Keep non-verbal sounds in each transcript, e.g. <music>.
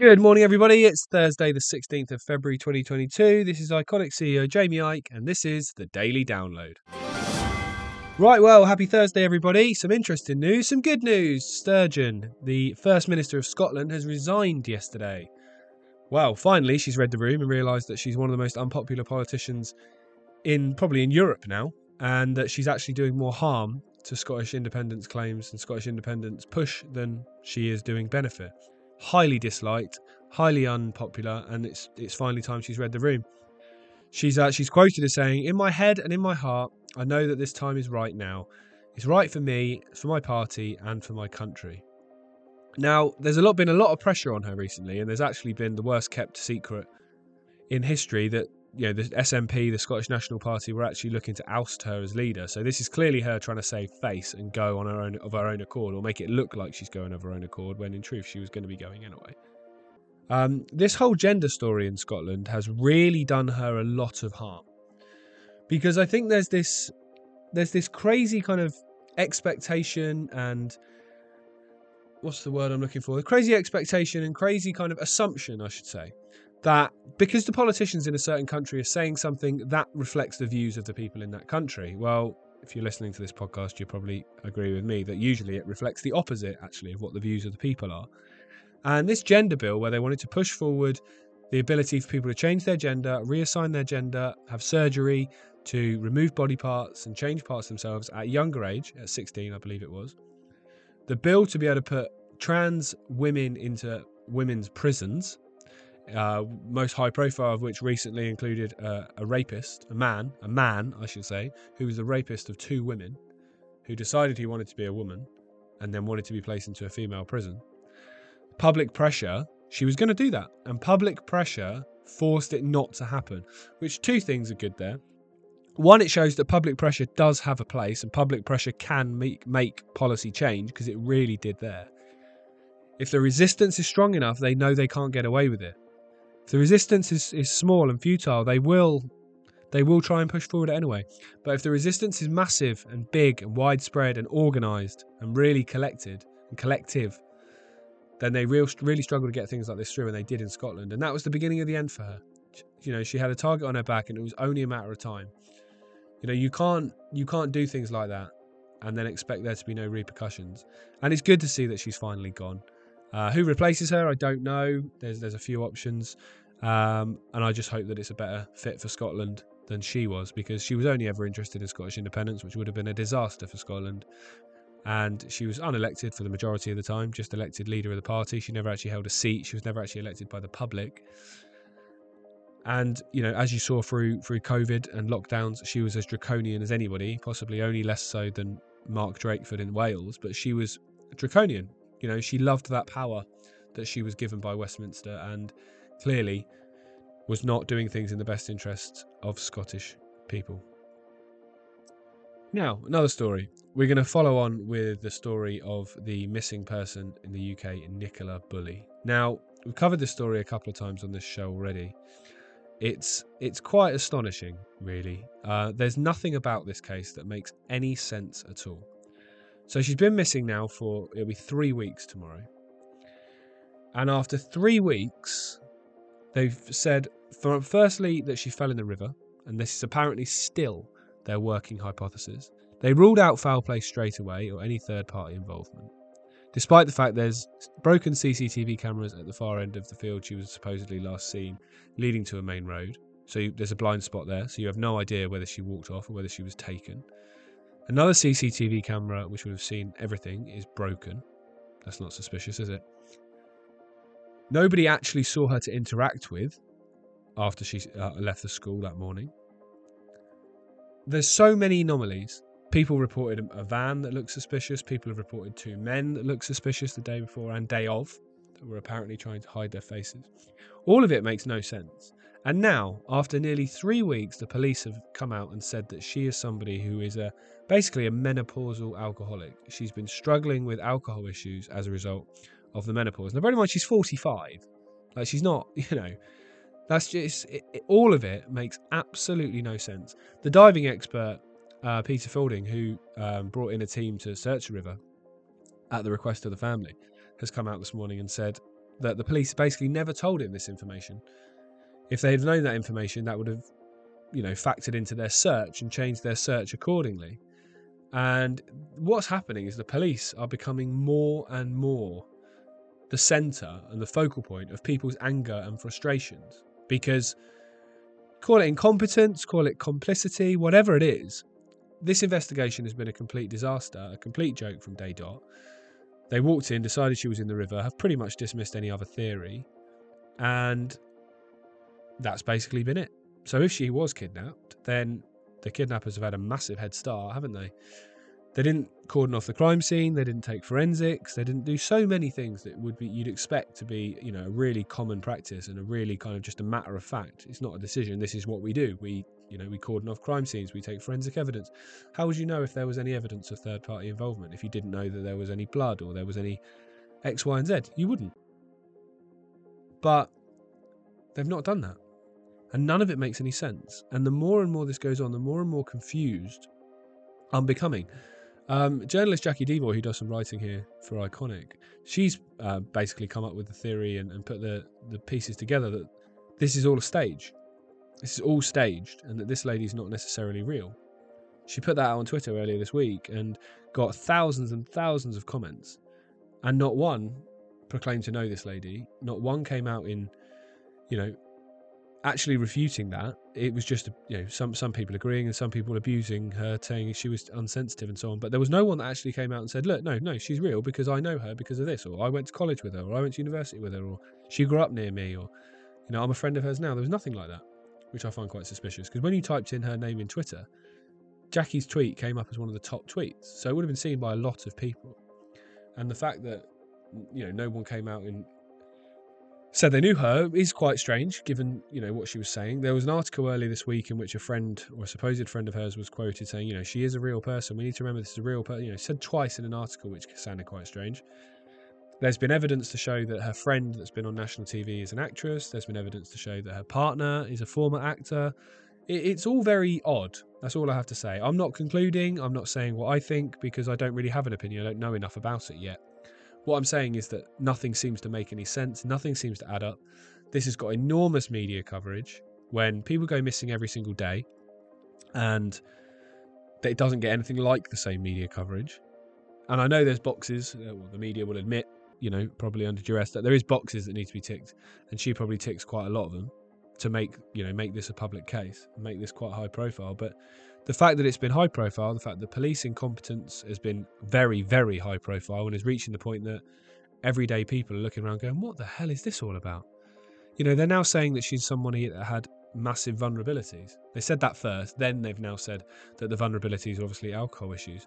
Good morning, everybody. It's Thursday, the 16th of February 2022. This is Ickonic CEO Jamie Icke, and this is the Daily Download. Right, well, happy Thursday, everybody. Some interesting news, some good news. Sturgeon, the First Minister of Scotland, has resigned yesterday. Well, finally, she's read the room and realised that she's one of the most unpopular politicians in probably in Europe now, and that she's actually doing more harm to Scottish independence claims and Scottish independence push than she is doing benefit. Highly disliked, highly unpopular, and it's it's finally time she's read the room. She's uh, she's quoted as saying, "In my head and in my heart, I know that this time is right now. It's right for me, for my party, and for my country." Now, there's a lot been a lot of pressure on her recently, and there's actually been the worst kept secret in history that you know the SNP, the Scottish National Party, were actually looking to oust her as leader. So this is clearly her trying to save face and go on her own of her own accord, or make it look like she's going of her own accord, when in truth she was going to be going anyway. Um, this whole gender story in Scotland has really done her a lot of harm because I think there's this there's this crazy kind of expectation and what's the word I'm looking for? Crazy expectation and crazy kind of assumption, I should say, that because the politicians in a certain country are saying something that reflects the views of the people in that country. Well, if you're listening to this podcast, you probably agree with me that usually it reflects the opposite, actually, of what the views of the people are. And this gender bill, where they wanted to push forward the ability for people to change their gender, reassign their gender, have surgery to remove body parts and change parts themselves at a younger age, at 16, I believe it was. The bill to be able to put trans women into women's prisons, uh, most high profile of which recently included uh, a rapist, a man, a man, I should say, who was the rapist of two women, who decided he wanted to be a woman and then wanted to be placed into a female prison. Public pressure, she was going to do that, and public pressure forced it not to happen, which two things are good there. One, it shows that public pressure does have a place and public pressure can make, make policy change because it really did there. If the resistance is strong enough, they know they can't get away with it. The resistance is, is small and futile, they will they will try and push forward anyway. But if the resistance is massive and big and widespread and organised and really collected and collective, then they real, really struggle to get things like this through, and they did in Scotland. And that was the beginning of the end for her. You know, she had a target on her back, and it was only a matter of time. You know, you can't you can't do things like that and then expect there to be no repercussions. And it's good to see that she's finally gone. Uh, who replaces her? I don't know. There's there's a few options, um, and I just hope that it's a better fit for Scotland than she was because she was only ever interested in Scottish independence, which would have been a disaster for Scotland. And she was unelected for the majority of the time, just elected leader of the party. She never actually held a seat. She was never actually elected by the public. And you know, as you saw through through COVID and lockdowns, she was as draconian as anybody, possibly only less so than Mark Drakeford in Wales, but she was draconian. You know, she loved that power that she was given by Westminster and clearly was not doing things in the best interests of Scottish people. Now, another story. We're going to follow on with the story of the missing person in the UK, Nicola Bulley. Now, we've covered this story a couple of times on this show already. It's it's quite astonishing, really. Uh, there's nothing about this case that makes any sense at all. So she's been missing now for it'll be three weeks tomorrow, and after three weeks, they've said for, firstly that she fell in the river, and this is apparently still their working hypothesis. They ruled out foul play straight away or any third party involvement despite the fact there's broken CCTV cameras at the far end of the field she was supposedly last seen, leading to a main road. So you, there's a blind spot there, so you have no idea whether she walked off or whether she was taken. Another CCTV camera, which would have seen everything, is broken. That's not suspicious, is it? Nobody actually saw her to interact with after she uh, left the school that morning. There's so many anomalies people reported a van that looked suspicious. People have reported two men that looked suspicious the day before and day of that were apparently trying to hide their faces. All of it makes no sense. And now, after nearly three weeks, the police have come out and said that she is somebody who is a basically a menopausal alcoholic. She's been struggling with alcohol issues as a result of the menopause. Now, bear in mind, she's 45. Like, she's not, <laughs> you know, that's just it, it, all of it makes absolutely no sense. The diving expert uh, Peter Faulding, who um, brought in a team to search the river at the request of the family, has come out this morning and said that the police basically never told him this information. If they had known that information, that would have, you know, factored into their search and changed their search accordingly. And what's happening is the police are becoming more and more the centre and the focal point of people's anger and frustrations. Because call it incompetence, call it complicity, whatever it is, this investigation has been a complete disaster, a complete joke from day dot. They walked in, decided she was in the river, have pretty much dismissed any other theory, and that's basically been it. So if she was kidnapped, then the kidnappers have had a massive head start, haven't they? They didn't cordon off the crime scene. They didn't take forensics. They didn't do so many things that would be you'd expect to be, you know, a really common practice and a really kind of just a matter of fact. It's not a decision. This is what we do. We, you know, we cordon off crime scenes. We take forensic evidence. How would you know if there was any evidence of third party involvement if you didn't know that there was any blood or there was any X, Y, and Z? You wouldn't. But they've not done that. And none of it makes any sense. And the more and more this goes on, the more and more confused I'm becoming. Um, journalist Jacqui Deevoy, who does some writing here for Ickonic, she's uh, basically come up with the theory and, and put the, the pieces together that this is all a stage. This is all staged, and that this lady's not necessarily real. She put that out on Twitter earlier this week and got thousands and thousands of comments, and not one proclaimed to know this lady. Not one came out in, you know, actually refuting that. It was just you know some some people agreeing and some people abusing her, saying she was unsensitive and so on. But there was no one that actually came out and said, "Look, no, no, she's real because I know her because of this, or I went to college with her, or I went to university with her, or she grew up near me, or you know I'm a friend of hers now." There was nothing like that, which I find quite suspicious because when you typed in her name in Twitter, Jacqui's tweet came up as one of the top tweets, so it would have been seen by a lot of people. And the fact that you know no one came out in said they knew her. Is quite strange given you know what she was saying. There was an article earlier this week in which a friend or a supposed friend of hers was quoted saying you know she is a real person. We need to remember this is a real person you know said twice in an article which sounded quite strange. There's been evidence to show that her friend that's been on national tv is an actress. There's been evidence to show that her partner is a former actor. It's all very odd. That's all i have to say. I'm not concluding. I'm not saying what i think because i don't really have an opinion. I don't know enough about it yet what I'm saying is that nothing seems to make any sense, nothing seems to add up. This has got enormous media coverage when people go missing every single day and it doesn't get anything like the same media coverage. And I know there's boxes, uh, well, the media will admit, you know, probably under duress, that there is boxes that need to be ticked, and she probably ticks quite a lot of them to make, you know, make this a public case, make this quite high profile. But the fact that it's been high profile, the fact that police incompetence has been very, very high profile and is reaching the point that everyday people are looking around going, what the hell is this all about? You know, they're now saying that she's somebody that had massive vulnerabilities. They said that first, then they've now said that the vulnerabilities are obviously alcohol issues.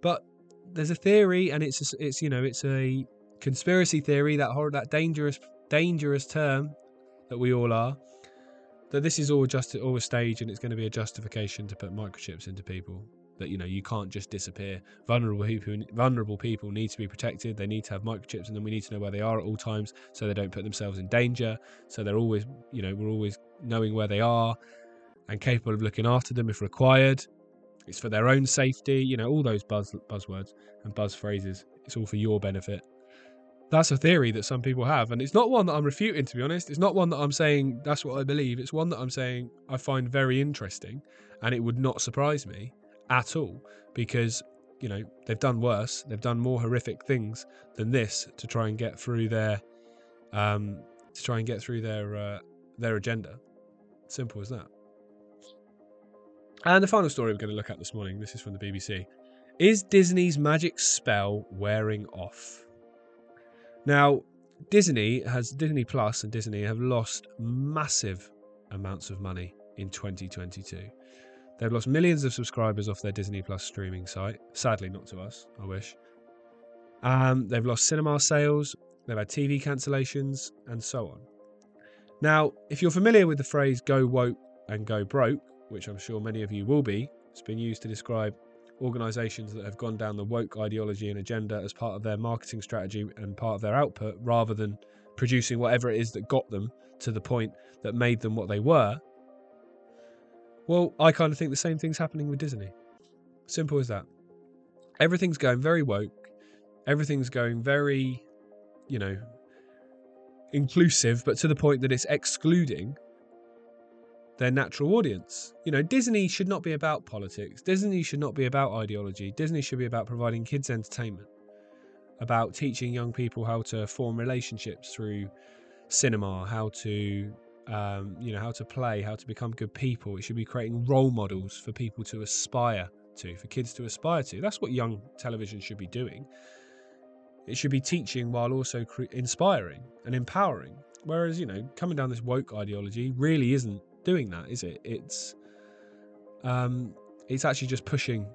But there's a theory, and it's it's you know it's a conspiracy theory that horror, that dangerous dangerous term that we all are that this is all just all a stage and it's going to be a justification to put microchips into people that you know you can't just disappear. Vulnerable people vulnerable people need to be protected. They need to have microchips and then we need to know where they are at all times so they don't put themselves in danger. So they're always you know we're always knowing where they are and capable of looking after them if required. It's for their own safety you know all those buzz buzzwords and buzz phrases. It's all for your benefit that's a theory that some people have and it's not one that i'm refuting to be honest. It's not one that i'm saying that's what i believe. It's one that i'm saying i find very interesting and it would not surprise me at all because you know they've done worse. They've done more horrific things than this to try and get through their um to try and get through their uh, their agenda. Simple as that. And the final story we're going to look at this morning this is from the bbc is disney's magic spell wearing off now, Disney has Disney Plus and Disney have lost massive amounts of money in 2022. They've lost millions of subscribers off their Disney Plus streaming site. Sadly, not to us. I wish. Um, they've lost cinema sales. They've had TV cancellations and so on. Now, if you're familiar with the phrase "go woke and go broke," which I'm sure many of you will be, it's been used to describe organisations that have gone down the woke ideology and agenda as part of their marketing strategy and part of their output rather than producing whatever it is that got them to the point that made them what they were. Well, I kind of think the same thing's happening with Disney. Simple as that. Everything's going very woke. Everything's going very, you know, inclusive, but to the point that it's excluding their natural audience. You know, Disney should not be about politics. Disney should not be about ideology. Disney should be about providing kids entertainment, about teaching young people how to form relationships through cinema, how to um, you know, how to play, how to become good people. It should be creating role models for people to aspire to, for kids to aspire to. That's what young television should be doing. It should be teaching while also cre- inspiring and empowering. Whereas, you know, coming down this woke ideology really isn't doing that, is it? It's um, it's actually just pushing.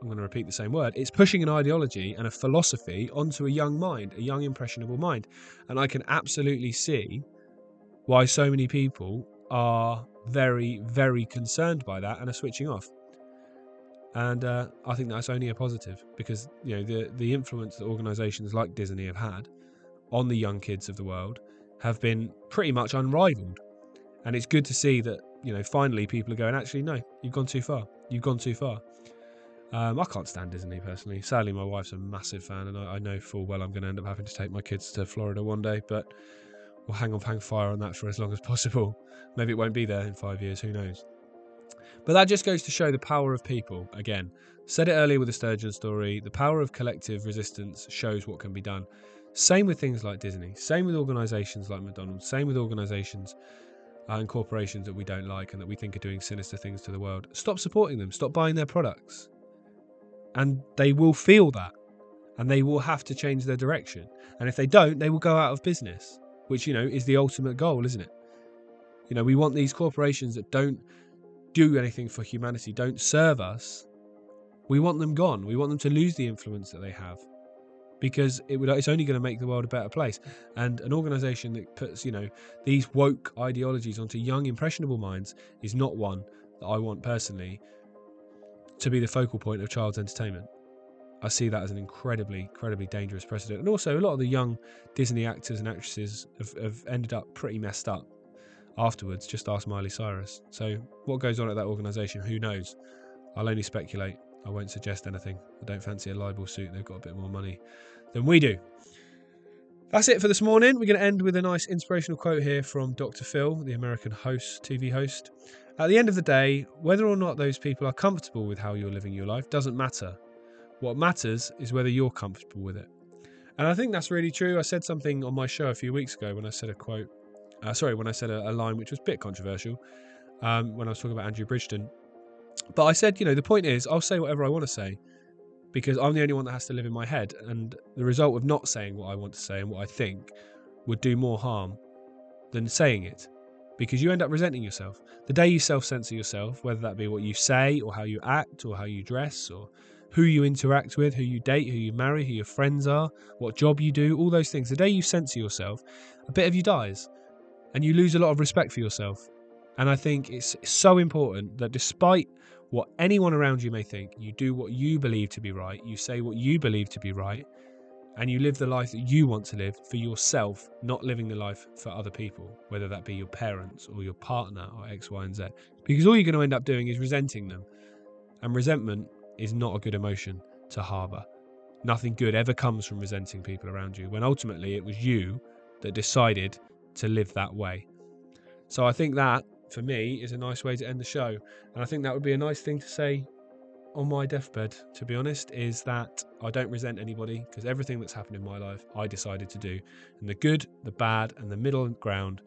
I'm going to repeat the same word. It's pushing an ideology and a philosophy onto a young mind, a young impressionable mind, and I can absolutely see why so many people are very, very concerned by that and are switching off. And uh, I think that's only a positive because you know the the influence that organisations like Disney have had on the young kids of the world have been pretty much unrivaled. And it's good to see that, you know, finally people are going, actually, no, you've gone too far. You've gone too far. Um, I can't stand Disney personally. Sadly, my wife's a massive fan, and I, I know full well I'm going to end up having to take my kids to Florida one day, but we'll hang on, hang fire on that for as long as <laughs> possible. Maybe it won't be there in five years, who knows? But that just goes to show the power of people. Again, said it earlier with the Sturgeon story the power of collective resistance shows what can be done. Same with things like Disney, same with organisations like McDonald's, same with organisations and corporations that we don't like and that we think are doing sinister things to the world. Stop supporting them, stop buying their products. And they will feel that and they will have to change their direction. And if they don't, they will go out of business, which, you know, is the ultimate goal, isn't it? You know, we want these corporations that don't do anything for humanity, don't serve us. We want them gone. We want them to lose the influence that they have because it would it's only going to make the world a better place. And an organization that puts you know these woke ideologies onto young impressionable minds is not one that I want personally to be the focal point of child's entertainment. I see that as an incredibly incredibly dangerous precedent. And also a lot of the young Disney actors and actresses have, have ended up pretty messed up afterwards just ask Miley Cyrus. So what goes on at that organization? Who knows? I'll only speculate I won't suggest anything. I don't fancy a libel suit. They've got a bit more money than we do. That's it for this morning. We're going to end with a nice inspirational quote here from Dr. Phil, the American host, TV host. At the end of the day, whether or not those people are comfortable with how you're living your life doesn't matter. What matters is whether you're comfortable with it. And I think that's really true. I said something on my show a few weeks ago when I said a quote, uh, sorry, when I said a, a, line which was a bit controversial um, when I was talking about Andrew Bridgen. But I said, you know, the point is, I'll say whatever I want to say because I'm the only one that has to live in my head. And the result of not saying what I want to say and what I think would do more harm than saying it because you end up resenting yourself. The day you self censor yourself, whether that be what you say or how you act or how you dress or who you interact with, who you date, who you marry, who your friends are, what job you do, all those things, the day you censor yourself, a bit of you dies and you lose a lot of respect for yourself. And I think it's so important that despite what anyone around you may think, you do what you believe to be right, you say what you believe to be right, and you live the life that you want to live for yourself, not living the life for other people, whether that be your parents or your partner or X, Y, and Z. Because all you're going to end up doing is resenting them. And resentment is not a good emotion to harbour. Nothing good ever comes from resenting people around you when ultimately it was you that decided to live that way. So I think that for me is a nice way to end the show. And I think that would be a nice thing to say on my deathbed, to be honest, is that I don't resent anybody because everything that's happened in my life I decided to do. And the good, the bad, and the middle ground,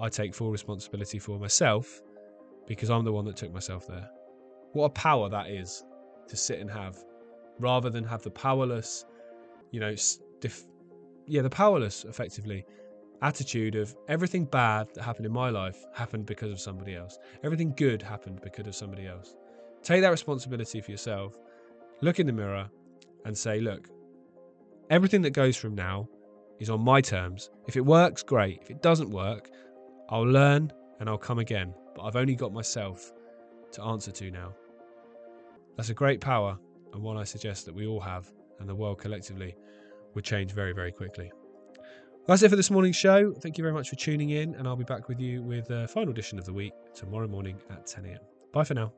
I take full responsibility for myself because I'm the one that took myself there. What a power that is to sit and have rather than have the powerless, you know, def- yeah, the powerless effectively attitude of everything bad that happened in my life happened because of somebody else. Everything good happened because of somebody else. Take that responsibility for yourself. Look in the mirror and say, look, everything that goes from now is on my terms. If it works, great. If it doesn't work, I'll learn and I'll come again. But I've only got myself to answer to now. That's a great power and one I suggest that we all have and the world collectively would change very, very quickly. That's it for this morning's show. Thank you very much for tuning in, and I'll be back with you with the final edition of the week tomorrow morning at 10 a.m. Bye for now.